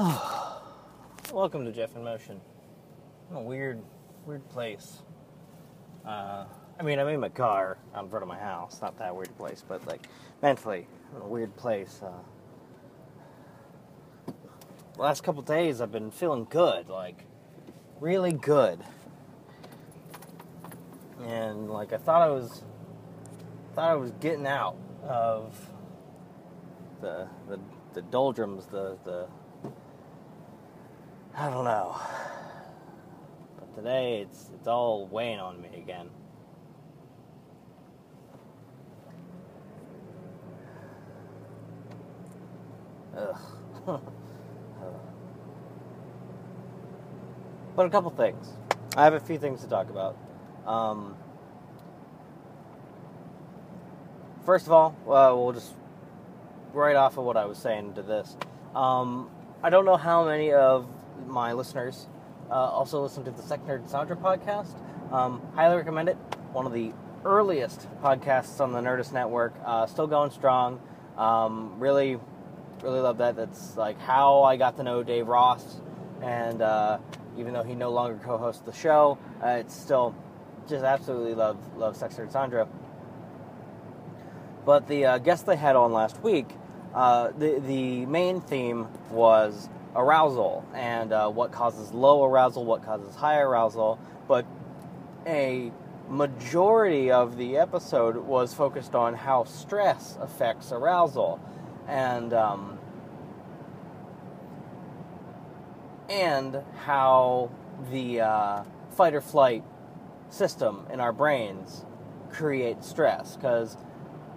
Welcome to Jeff in Motion. I'm a weird, weird place. Uh, I mean, I'm in my car out in front of my house. Not that weird place, but like mentally, I'm in a weird place. Uh, last couple days, I've been feeling good, like really good, and like I thought I was, thought I was getting out of the the, the doldrums, the the I don't know. But today it's it's all weighing on me again. Ugh. but a couple things. I have a few things to talk about. Um, first of all, uh, we'll just right off of what I was saying to this. Um, I don't know how many of my listeners uh, also listen to the Sex Nerd Sandra podcast. Um, highly recommend it. One of the earliest podcasts on the Nerdist Network. Uh, still going strong. Um, really, really love that. That's like how I got to know Dave Ross. And uh, even though he no longer co-hosts the show, uh, it's still just absolutely love love Sex Nerd Sandra. But the uh, guest they had on last week, uh, the the main theme was arousal and uh, what causes low arousal, what causes high arousal. But a majority of the episode was focused on how stress affects arousal, and um, and how the uh, fight or flight system in our brains creates stress because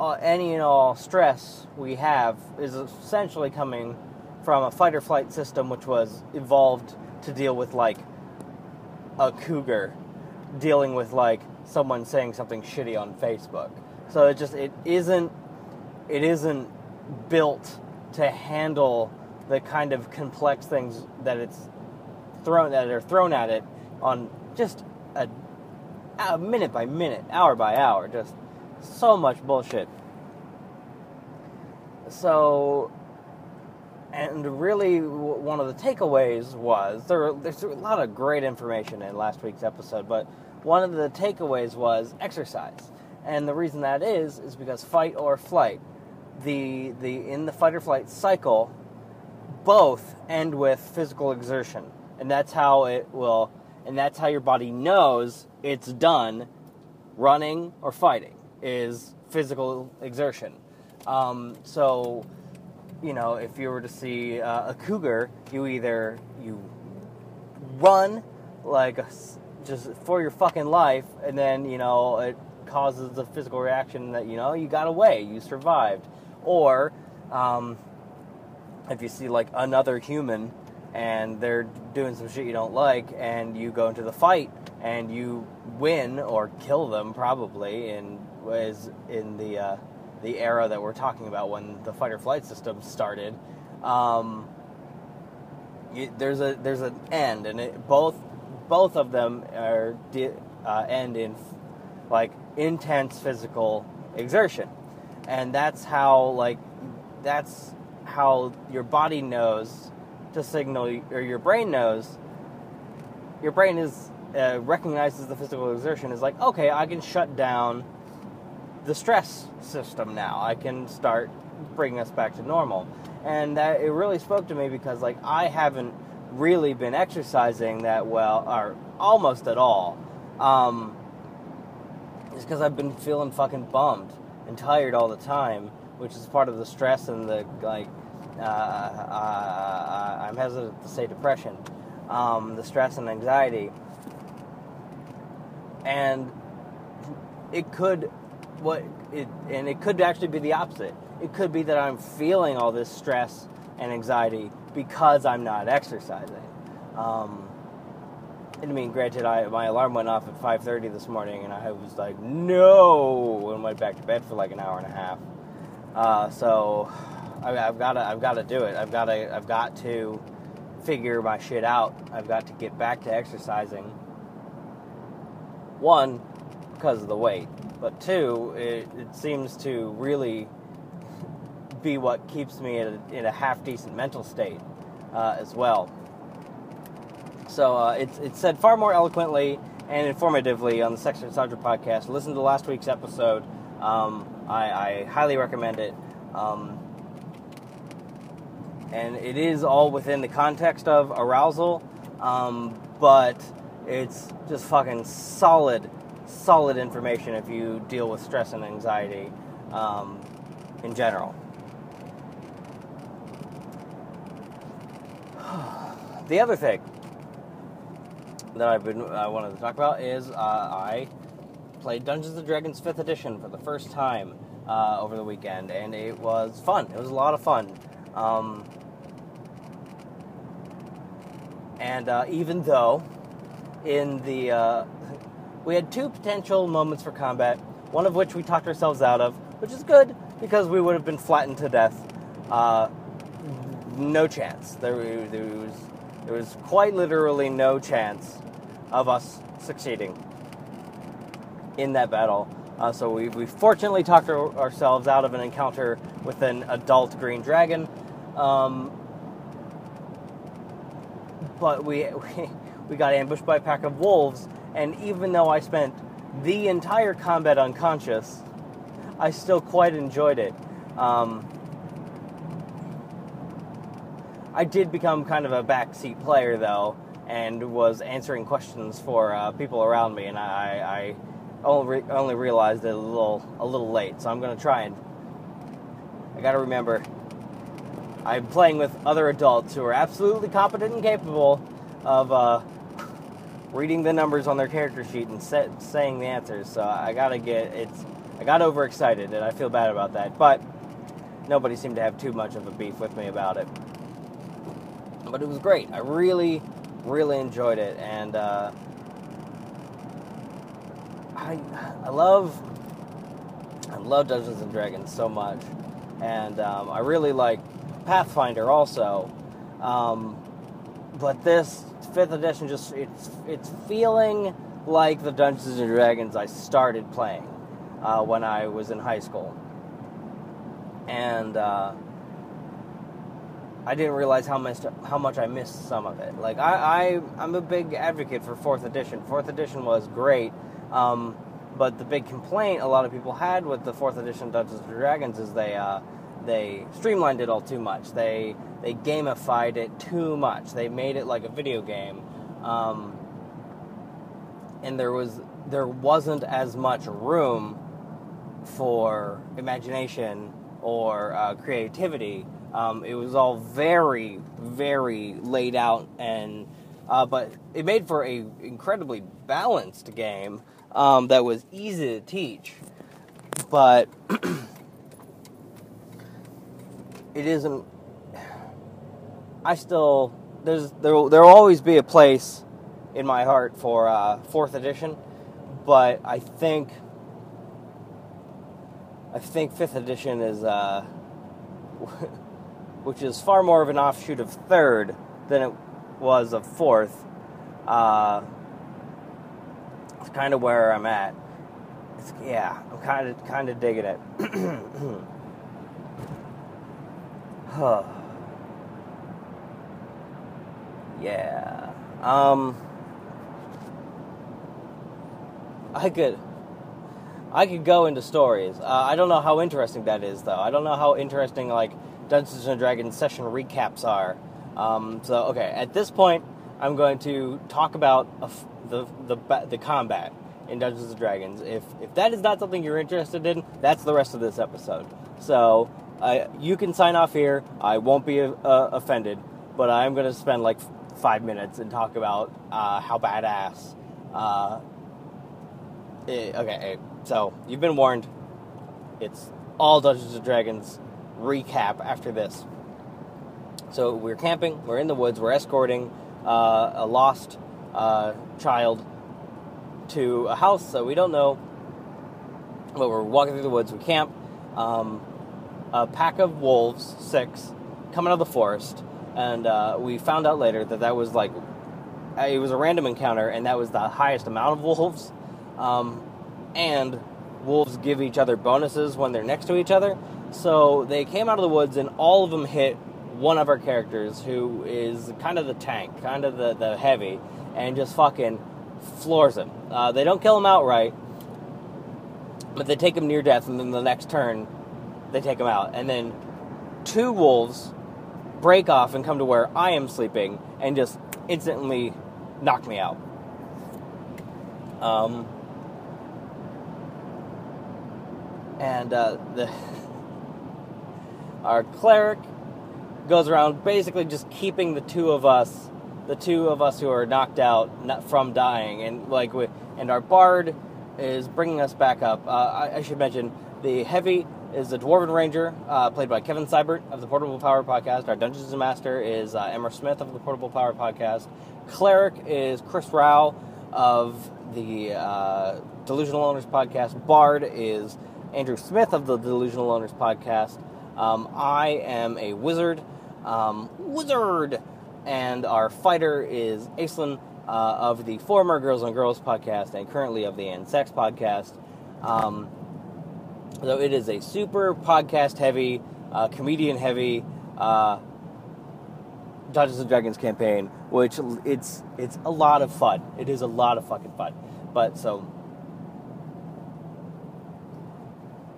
uh, any and all stress we have is essentially coming from a fight or flight system which was evolved to deal with like a cougar dealing with like someone saying something shitty on Facebook. So it just it isn't it isn't built to handle the kind of complex things that it's thrown that are thrown at it on just a, a minute by minute, hour by hour, just so much bullshit. So and really one of the takeaways was there there's a lot of great information in last week's episode but one of the takeaways was exercise. And the reason that is is because fight or flight. The the in the fight or flight cycle both end with physical exertion. And that's how it will and that's how your body knows it's done running or fighting is physical exertion. Um, so you know, if you were to see uh, a cougar, you either you run like a, just for your fucking life, and then you know it causes a physical reaction that you know you got away, you survived, or um, if you see like another human and they're doing some shit you don't like, and you go into the fight and you win or kill them probably in was in the uh, the era that we're talking about when the fight or flight system started, um, you, there's a there's an end, and it, both both of them are uh, end in like intense physical exertion, and that's how like that's how your body knows to signal or your brain knows. Your brain is uh, recognizes the physical exertion is like okay, I can shut down the stress system now. I can start bringing us back to normal. And that it really spoke to me because like I haven't really been exercising that well or almost at all. Um, it's because I've been feeling fucking bummed and tired all the time, which is part of the stress and the like. Uh, uh, I'm hesitant to say depression, um, the stress and anxiety, and it could what it, and it could actually be the opposite. It could be that I'm feeling all this stress and anxiety because I'm not exercising. Um, I mean, granted, I, my alarm went off at 5:30 this morning, and I was like, "No!" and went back to bed for like an hour and a half. Uh, so I, have got to, I've got to do it. I've got to, I've got to figure my shit out. I've got to get back to exercising. One, because of the weight. But two, it, it seems to really be what keeps me in a, in a half decent mental state. uh, as well. So uh, it's, it's said far more eloquently and informatively on the Sex Nerd Sandra podcast. Listen to last week's episode. Um, I, I, highly recommend it. Um, and it is all within the context of arousal, um, but it's just fucking solid, solid information if you deal with stress and anxiety um, in general. the other thing that I've been I wanted to talk about is uh, I played Dungeons and Dragons 5th edition for the first time uh, over the weekend, and it was fun. It was a lot of fun. Um, and uh, even though in the uh, we had two potential moments for combat, one of which we talked ourselves out of, which is good because we would have been flattened to death. Uh, no chance. There, there was there was quite literally no chance of us succeeding in that battle. Uh, so we, we fortunately talked our, ourselves out of an encounter with an adult green dragon. Um, but we, we, we got ambushed by a pack of wolves, and even though I spent the entire combat unconscious, I still quite enjoyed it. Um, I did become kind of a backseat player though, and was answering questions for uh, people around me, and I, I only, only realized it a little a little late. So I'm going to try and I got to remember I'm playing with other adults who are absolutely competent and capable of uh, reading the numbers on their character sheet and set, saying the answers. So I gotta get it's I got overexcited and I feel bad about that. But nobody seemed to have too much of a beef with me about it. But it was great. I really, really enjoyed it, and uh, I I love I love Dungeons and Dragons so much, and um, I really like Pathfinder also. Um, but this fifth edition just it's it's feeling like the Dungeons and Dragons I started playing uh, when I was in high school, and uh, I didn't realize how much how much I missed some of it. Like I, I am a big advocate for fourth edition. Fourth edition was great, um, but the big complaint a lot of people had with the fourth edition Dungeons and Dragons is they uh, they streamlined it all too much. They they gamified it too much. They made it like a video game, um, and there was there wasn't as much room for imagination or uh, creativity. Um, it was all very very laid out and. Uh, but it made for a incredibly balanced game um, that was easy to teach. But it isn't. I still there's there there will always be a place in my heart for uh, fourth edition, but I think I think fifth edition is uh, which is far more of an offshoot of third than it was of fourth. Uh, it's kind of where I'm at. It's, yeah, I'm kind of kind of digging it. yeah. Um. I could. I could go into stories. Uh, I don't know how interesting that is, though. I don't know how interesting like Dungeons and Dragons session recaps are. Um, so okay, at this point, I'm going to talk about the the the combat in Dungeons and Dragons. If if that is not something you're interested in, that's the rest of this episode. So uh, you can sign off here. I won't be uh, offended, but I'm going to spend like five minutes and talk about uh, how badass. Uh, it, okay, so you've been warned. It's all Dungeons and Dragons recap after this. So we're camping. We're in the woods. We're escorting uh, a lost uh, child to a house that we don't know. But we're walking through the woods. We camp. Um, a pack of wolves, six, coming out of the forest, and uh, we found out later that that was like uh, it was a random encounter, and that was the highest amount of wolves. Um, and wolves give each other bonuses when they're next to each other. So they came out of the woods, and all of them hit one of our characters who is kind of the tank, kind of the, the heavy, and just fucking floors him. Uh, they don't kill him outright, but they take him near death, and then the next turn, they take him out. And then two wolves break off and come to where I am sleeping and just instantly knock me out. Um, and uh, the our cleric goes around basically just keeping the two of us, the two of us who are knocked out, from dying, and like we, and our bard is bringing us back up. Uh, I, I, should mention the heavy is the Dwarven Ranger, uh, played by Kevin Seibert of the Portable Power Podcast. Our Dungeons and Master is uh, Emma Smith of the Portable Power Podcast. Cleric is Chris Rao of the uh, Delusional Owners Podcast. Bard is Andrew Smith of the Delusional Owners Podcast. Um, I am a wizard. Um, wizard! And our fighter is Aislinn uh, of the former Girls on Girls podcast and currently of the Ansex podcast. Um, so it is a super podcast heavy, uh, comedian heavy uh, Dungeons and Dragons campaign, which it's it's a lot of fun. It is a lot of fucking fun. But so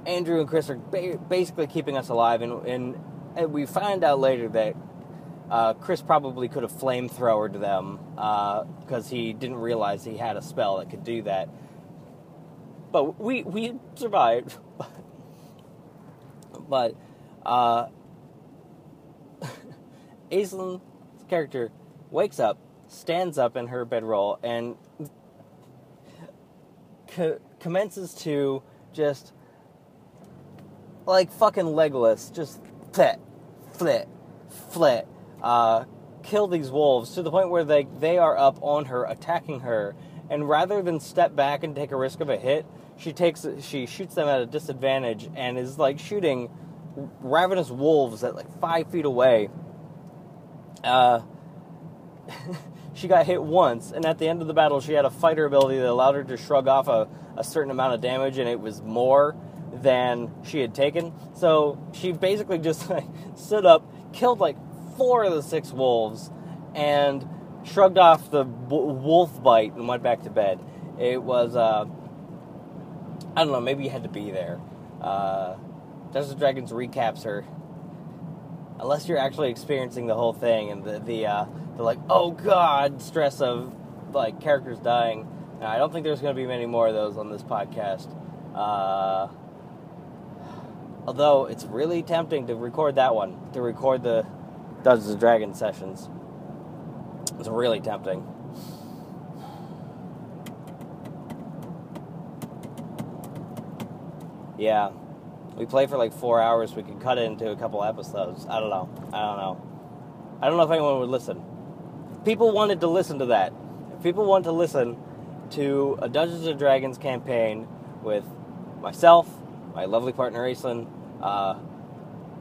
Andrew and Chris are ba- basically keeping us alive, and, and, and we find out later that uh, Chris probably could have flamethrowered them because uh, he didn't realize he had a spell that could do that. But we we survived. but uh, character wakes up, stands up in her bedroll, and co- commences to just like fucking legless, just flit, flit, flit uh, kill these wolves to the point where they they are up on her, attacking her, and rather than step back and take a risk of a hit, she takes she shoots them at a disadvantage and is like shooting ravenous wolves at like five feet away. Uh, she got hit once, and at the end of the battle, she had a fighter ability that allowed her to shrug off a, a certain amount of damage, and it was more than she had taken. So she basically just like stood up, killed like four of the six wolves and shrugged off the wolf bite and went back to bed. It was, uh, I don't know, maybe you had to be there. Uh, Dungeons Dragons recaps are, Unless you're actually experiencing the whole thing and the, the, uh, the like, oh god, stress of like characters dying. Now, I don't think there's going to be many more of those on this podcast. Uh, although it's really tempting to record that one, to record the Dungeons and Dragons sessions. It's really tempting. Yeah. We play for like four hours. We could cut it into a couple episodes. I don't know. I don't know. I don't know if anyone would listen. People wanted to listen to that. If people want to listen to a Dungeons and Dragons campaign with myself, my lovely partner Aislinn, uh,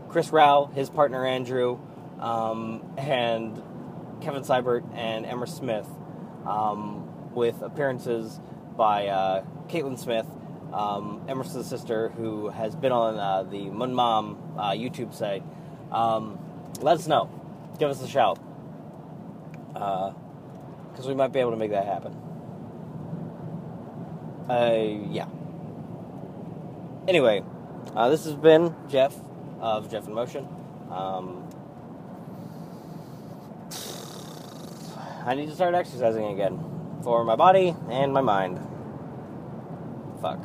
Chris Rao, his partner Andrew, um, and Kevin Seibert and Emma Smith, um, with appearances by uh, Caitlin Smith, um, Emerson's sister, who has been on uh, the Mun Mom uh, YouTube site. Um, let us know. Give us a shout. Because uh, we might be able to make that happen. Uh, yeah. Anyway, uh, this has been Jeff of Jeff in Motion. Um, I need to start exercising again for my body and my mind. Fuck.